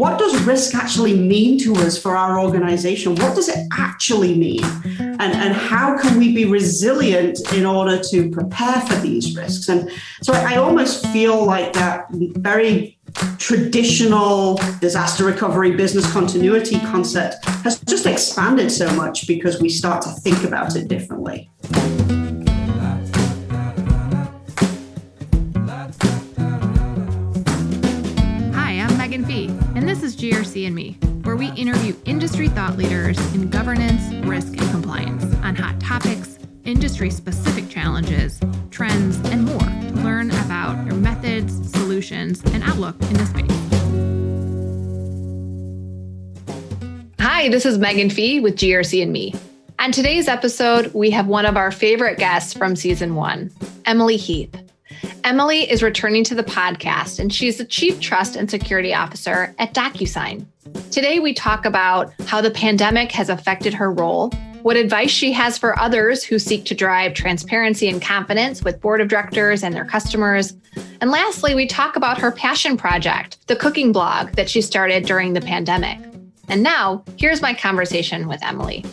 What does risk actually mean to us for our organization? What does it actually mean? And, and how can we be resilient in order to prepare for these risks? And so I, I almost feel like that very traditional disaster recovery business continuity concept has just expanded so much because we start to think about it differently. And this is GRC and Me, where we interview industry thought leaders in governance, risk, and compliance on hot topics, industry specific challenges, trends, and more learn about your methods, solutions, and outlook in the space. Hi, this is Megan Fee with GRC and Me. On today's episode, we have one of our favorite guests from season one, Emily Heath. Emily is returning to the podcast, and she's the Chief Trust and Security Officer at DocuSign. Today, we talk about how the pandemic has affected her role, what advice she has for others who seek to drive transparency and confidence with board of directors and their customers. And lastly, we talk about her passion project, the cooking blog that she started during the pandemic. And now, here's my conversation with Emily.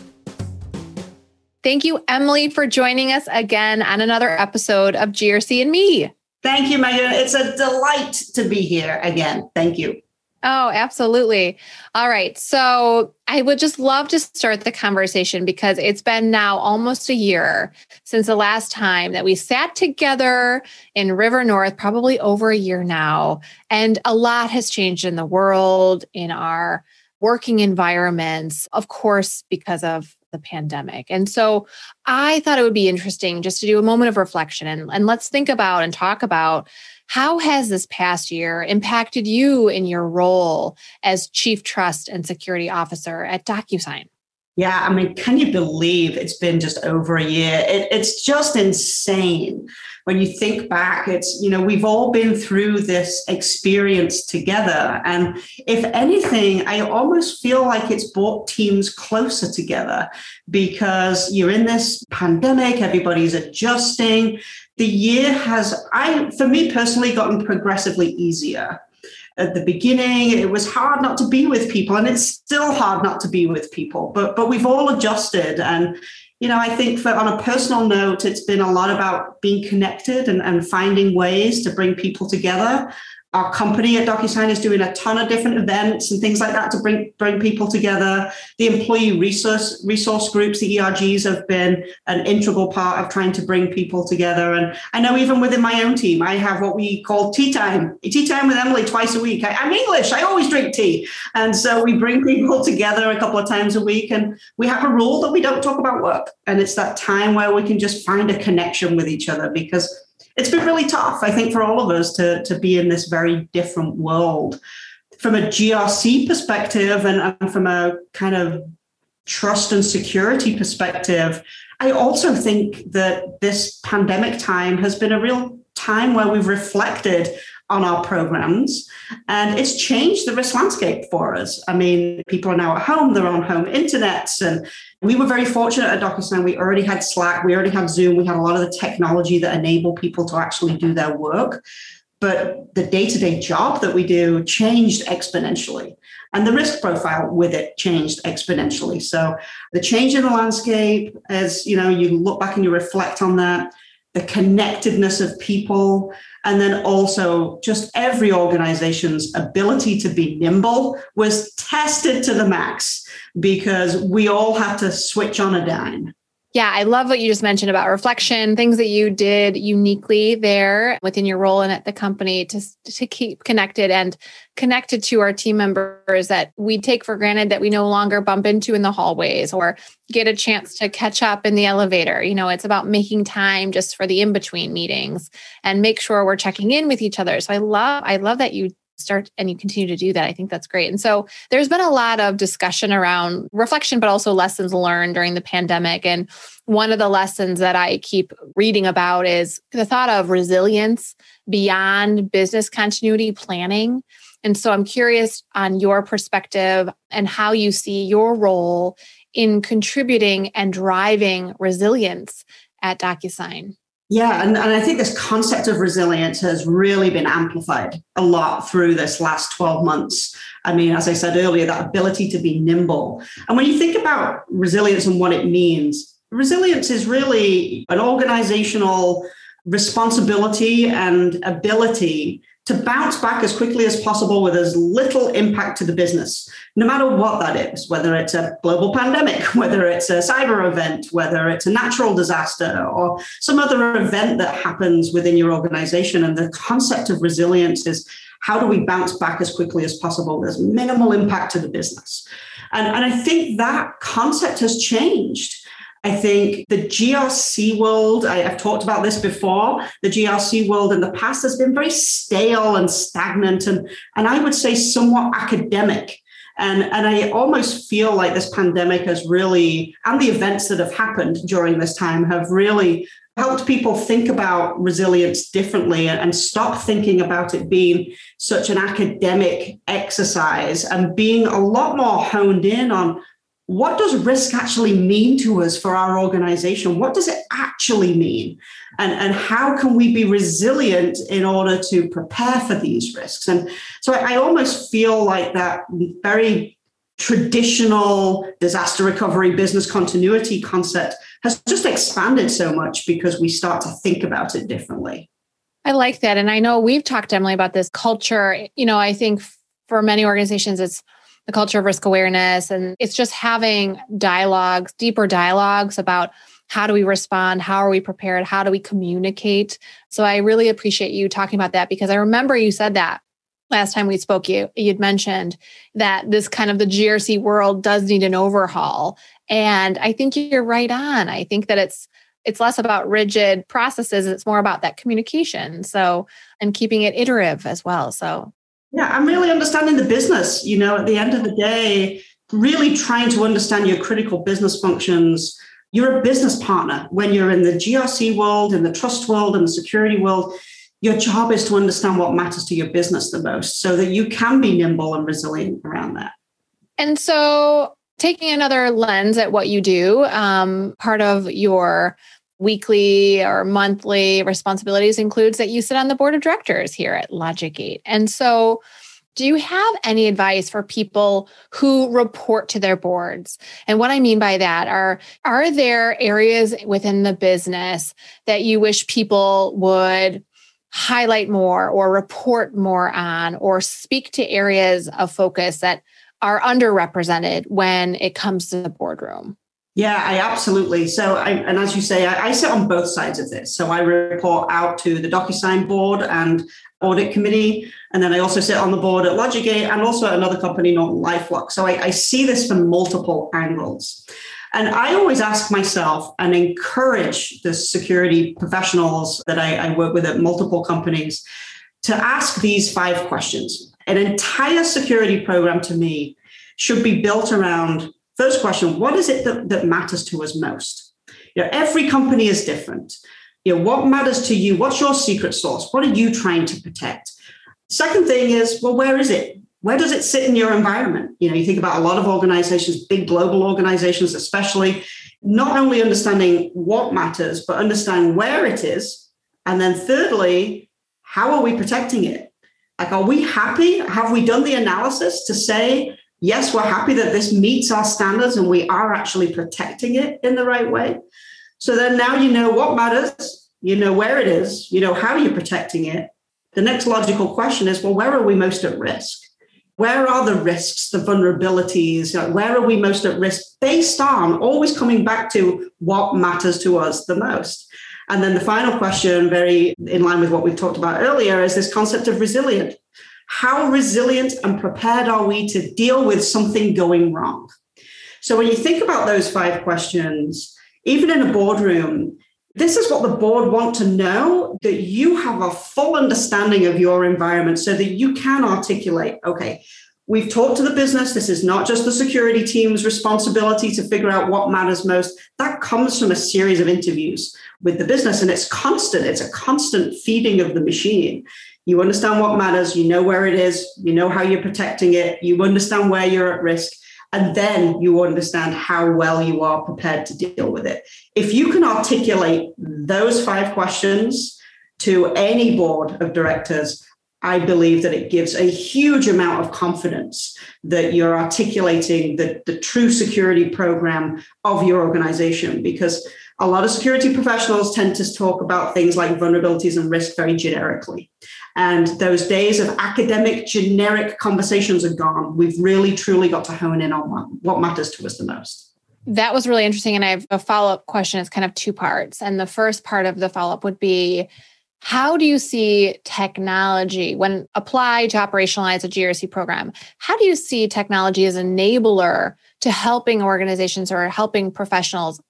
Thank you, Emily, for joining us again on another episode of GRC and Me. Thank you, Megan. It's a delight to be here again. Thank you. Oh, absolutely. All right. So I would just love to start the conversation because it's been now almost a year since the last time that we sat together in River North, probably over a year now. And a lot has changed in the world, in our working environments, of course, because of the pandemic. And so I thought it would be interesting just to do a moment of reflection and, and let's think about and talk about how has this past year impacted you in your role as Chief Trust and Security Officer at DocuSign? Yeah, I mean, can you believe it's been just over a year? It, it's just insane when you think back. It's, you know, we've all been through this experience together. And if anything, I almost feel like it's brought teams closer together because you're in this pandemic, everybody's adjusting. The year has, I, for me personally, gotten progressively easier at the beginning. It was hard not to be with people and it's still hard not to be with people but but we've all adjusted. And you know i think for on a personal note it's been a lot about being connected and, and finding ways to bring people together our company at DocuSign is doing a ton of different events and things like that to bring bring people together. The employee resource resource groups, the ERGs, have been an integral part of trying to bring people together. And I know even within my own team, I have what we call tea time, tea time with Emily twice a week. I, I'm English; I always drink tea, and so we bring people together a couple of times a week. And we have a rule that we don't talk about work, and it's that time where we can just find a connection with each other because it's been really tough, I think, for all of us to, to be in this very different world. From a GRC perspective and, and from a kind of trust and security perspective, I also think that this pandemic time has been a real time where we've reflected on our programs and it's changed the risk landscape for us. I mean, people are now at home, they're on home internets, and we were very fortunate at DocuSign. We already had Slack, we already had Zoom, we had a lot of the technology that enable people to actually do their work. But the day to day job that we do changed exponentially. And the risk profile with it changed exponentially. So the change in the landscape, as you know, you look back and you reflect on that, the connectedness of people, and then also just every organization's ability to be nimble was tested to the max because we all had to switch on a dime. Yeah, I love what you just mentioned about reflection, things that you did uniquely there within your role and at the company to, to keep connected and connected to our team members that we take for granted that we no longer bump into in the hallways or get a chance to catch up in the elevator. You know, it's about making time just for the in-between meetings and make sure we're checking in with each other. So I love I love that you start and you continue to do that. I think that's great. And so there's been a lot of discussion around reflection, but also lessons learned during the pandemic. And one of the lessons that I keep reading about is the thought of resilience beyond business continuity planning. And so I'm curious on your perspective and how you see your role in contributing and driving resilience at DocuSign. Yeah, and, and I think this concept of resilience has really been amplified a lot through this last 12 months. I mean, as I said earlier, that ability to be nimble. And when you think about resilience and what it means, resilience is really an organizational responsibility and ability to bounce back as quickly as possible with as little impact to the business, no matter what that is, whether it's a global pandemic, whether it's a cyber event, whether it's a natural disaster, or some other event that happens within your organization. And the concept of resilience is how do we bounce back as quickly as possible with as minimal impact to the business? And, and I think that concept has changed. I think the GRC world, I, have talked about this before, the GRC world in the past has been very stale and stagnant and, and I would say somewhat academic. And, and I almost feel like this pandemic has really, and the events that have happened during this time have really helped people think about resilience differently and stop thinking about it being such an academic exercise and being a lot more honed in on what does risk actually mean to us for our organization? What does it actually mean? And, and how can we be resilient in order to prepare for these risks? And so I, I almost feel like that very traditional disaster recovery business continuity concept has just expanded so much because we start to think about it differently. I like that. And I know we've talked, Emily, about this culture. You know, I think for many organizations, it's the culture of risk awareness. And it's just having dialogues, deeper dialogues about how do we respond? How are we prepared? How do we communicate? So I really appreciate you talking about that because I remember you said that last time we spoke you you'd mentioned that this kind of the GRC world does need an overhaul and I think you're right on. I think that it's it's less about rigid processes it's more about that communication so and keeping it iterative as well so yeah, I'm really understanding the business. You know, at the end of the day, really trying to understand your critical business functions. You're a business partner when you're in the GRC world, in the trust world, and the security world. Your job is to understand what matters to your business the most so that you can be nimble and resilient around that. And so, taking another lens at what you do, um, part of your weekly or monthly responsibilities includes that you sit on the board of directors here at LogicGate. And so, do you have any advice for people who report to their boards? And what I mean by that are are there areas within the business that you wish people would highlight more or report more on or speak to areas of focus that are underrepresented when it comes to the boardroom? Yeah, I absolutely. So, I, and as you say, I, I, sit on both sides of this. So, I report out to the DocuSign board and audit committee, and then I also sit on the board at LogicGate and also at another company, Norton LifeLock. So, I, I see this from multiple angles. And I always ask myself and encourage the security professionals that I, I work with at multiple companies to ask these five questions. An entire security program to me should be built around First question, what is it that, that matters to us most? You know, every company is different. You know, what matters to you? What's your secret sauce? What are you trying to protect? Second thing is, well, where is it? Where does it sit in your environment? You know, you think about a lot of organizations, big global organizations, especially, not only understanding what matters, but understand where it is. And then thirdly, how are we protecting it? Like, are we happy? Have we done the analysis to say yes, we're happy that this meets our standards and we are actually protecting it in the right way. So then now you know what matters, you know where it is, you know how you're protecting it. The next logical question is well, where are we most at risk? Where are the risks, the vulnerabilities? Where are we most at risk based on always coming back to what matters to us the most? And then the final question, very in line with what we've talked about earlier, is this concept of resilient. How resilient and prepared are we to deal with something going wrong? So, when you think about those five questions, even in a boardroom, this is what the board want to know that you have a full understanding of your environment so that you can articulate okay we've talked to the business. This is not just the security team's responsibility to figure out what matters most. That comes from a series of interviews with the business and it's constant. It's a constant feeding of the machine you understand what matters, you know where it is, you know how you're protecting it, you understand where you're at risk. And then you understand how well you are prepared to deal with it. If you can articulate those five questions to any board of directors, I believe that it gives a huge amount of confidence that you're articulating the, the true security program of your organization because a lot of security professionals tend to talk about things like vulnerabilities and risk very generically. And those days of academic, generic conversations are gone. We've really, truly got to hone in on what matters to us the most. That was really interesting. And I have a follow up question. It's kind of two parts. And the first part of the follow up would be how do you see technology when applied to operationalize a GRC program? How do you see technology as an enabler to helping organizations or helping professionals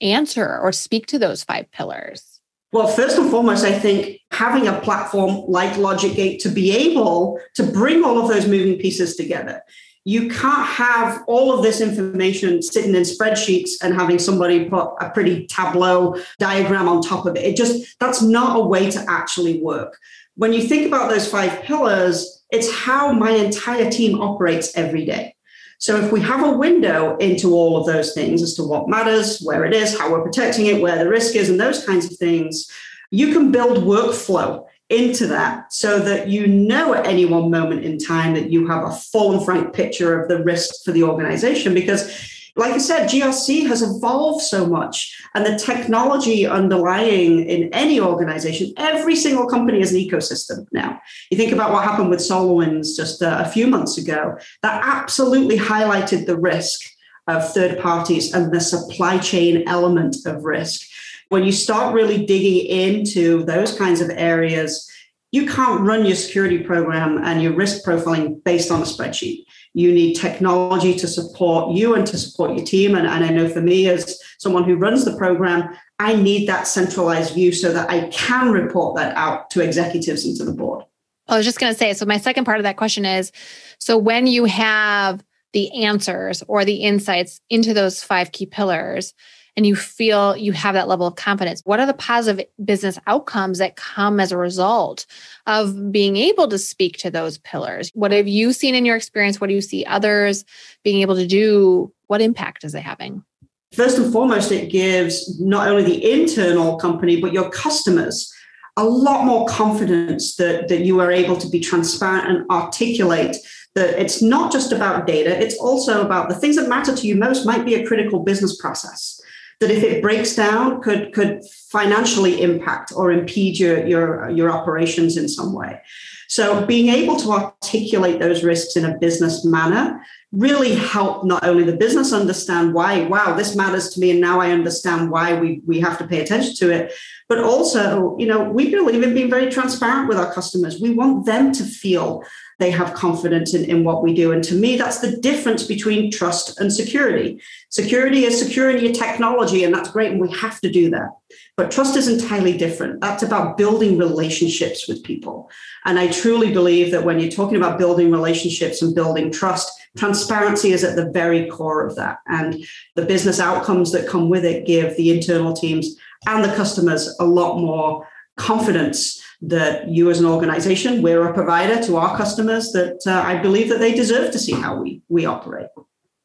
answer or speak to those five pillars? Well, first and foremost, I think having a platform like LogicGate to be able to bring all of those moving pieces together. You can't have all of this information sitting in spreadsheets and having somebody put a pretty tableau diagram on top of it. It just, that's not a way to actually work. When you think about those five pillars, it's how my entire team operates every day. So if we have a window into all of those things as to what matters, where it is, how we're protecting it, where the risk is, and those kinds of things, you can build workflow into that so that you know at any one moment in time that you have a full and frank picture of the risk for the organization. Because like I said, GRC has evolved so much, and the technology underlying in any organization, every single company is an ecosystem now. You think about what happened with SolarWinds just uh, a few months ago, that absolutely highlighted the risk of third parties and the supply chain element of risk. When you start really digging into those kinds of areas, you can't run your security program and your risk profiling based on a spreadsheet you need technology to support you and to support your team. And, and I know for me, as someone who runs the program, I need that centralized view so that I can report that out to executives and to the board. I was just going to say so, my second part of that question is so when you have the answers or the insights into those five key pillars, and you feel you have that level of confidence, what are the positive business outcomes that come as a result of being able to speak to those pillars? What have you seen in your experience? What do you see others being able to do? What impact is it having? First and foremost, it gives not only the internal company, but your customers a lot more confidence that, that you are able to be transparent and articulate that it's not just about data, it's also about the things that matter to you most might be a critical business process that if it breaks down could could financially impact or impede your your your operations in some way. So being able to articulate those risks in a business manner really help not only the business understand why wow this matters to me and now i understand why we we have to pay attention to it but also you know we believe in being very transparent with our customers. We want them to feel they have confidence in, in what we do. And to me, that's the difference between trust and security. Security is securing your technology, and that's great, and we have to do that. But trust is entirely different. That's about building relationships with people. And I truly believe that when you're talking about building relationships and building trust, transparency is at the very core of that. And the business outcomes that come with it give the internal teams and the customers a lot more confidence that you as an organization, we're a provider to our customers that uh, I believe that they deserve to see how we, we operate.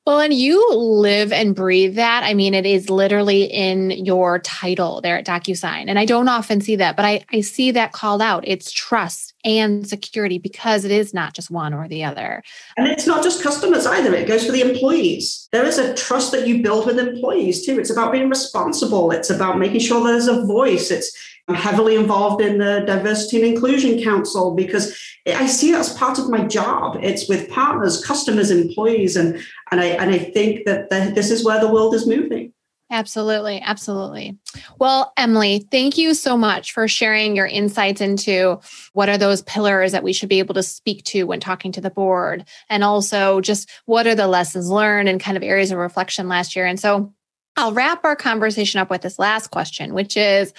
Well, and you live and breathe that. I mean, it is literally in your title there at DocuSign. And I don't often see that, but I, I see that called out. It's trust and security because it is not just one or the other. And it's not just customers either, it goes for the employees. There is a trust that you build with employees too. It's about being responsible, it's about making sure there's a voice. It's I'm heavily involved in the Diversity and Inclusion Council because I see it as part of my job. It's with partners, customers, employees, and and I and I think that the, this is where the world is moving. Absolutely. Absolutely. Well, Emily, thank you so much for sharing your insights into what are those pillars that we should be able to speak to when talking to the board, and also just what are the lessons learned and kind of areas of reflection last year. And so I'll wrap our conversation up with this last question, which is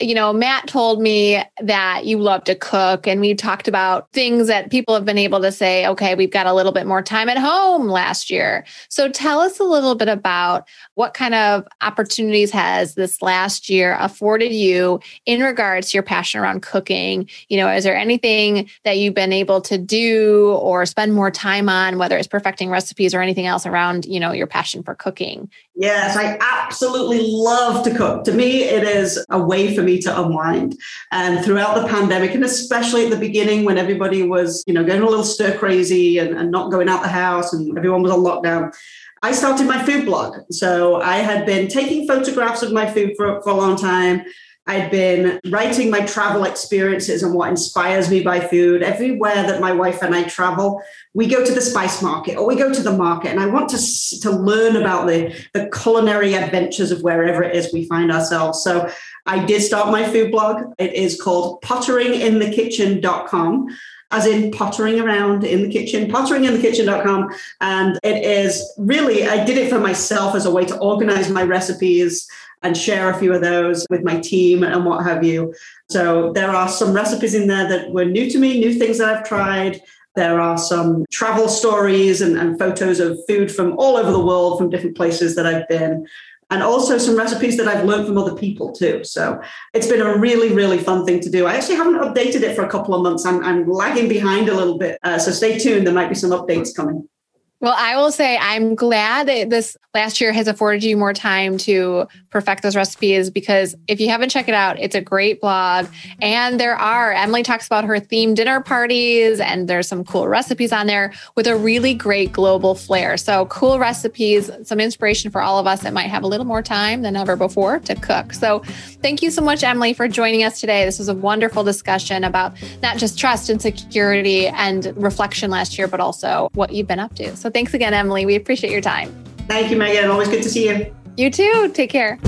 you know, Matt told me that you love to cook, and we talked about things that people have been able to say, okay, we've got a little bit more time at home last year. So tell us a little bit about what kind of opportunities has this last year afforded you in regards to your passion around cooking? You know, is there anything that you've been able to do or spend more time on, whether it's perfecting recipes or anything else around, you know, your passion for cooking? Yes, I absolutely love to cook. To me, it is a way for me to unwind. And throughout the pandemic, and especially at the beginning when everybody was, you know, getting a little stir crazy and, and not going out the house and everyone was on lockdown, I started my food blog. So I had been taking photographs of my food for, for a long time. I'd been writing my travel experiences and what inspires me by food. Everywhere that my wife and I travel, we go to the spice market or we go to the market, and I want to, to learn about the, the culinary adventures of wherever it is we find ourselves. So I did start my food blog. It is called potteringinthekitchen.com as in pottering around in the kitchen, potteringinthekitchen.com. And it is really, I did it for myself as a way to organize my recipes and share a few of those with my team and what have you. So there are some recipes in there that were new to me, new things that I've tried. There are some travel stories and, and photos of food from all over the world, from different places that I've been and also some recipes that I've learned from other people too. So it's been a really, really fun thing to do. I actually haven't updated it for a couple of months. I'm, I'm lagging behind a little bit. Uh, so stay tuned. There might be some updates coming. Well, I will say I'm glad that this last year has afforded you more time to perfect those recipes because if you haven't checked it out, it's a great blog. And there are, Emily talks about her themed dinner parties, and there's some cool recipes on there with a really great global flair. So, cool recipes, some inspiration for all of us that might have a little more time than ever before to cook. So, thank you so much, Emily, for joining us today. This was a wonderful discussion about not just trust and security and reflection last year, but also what you've been up to. So, thanks again, Emily. We appreciate your time. Thank you, Megan. Always good to see you. You too. Take care.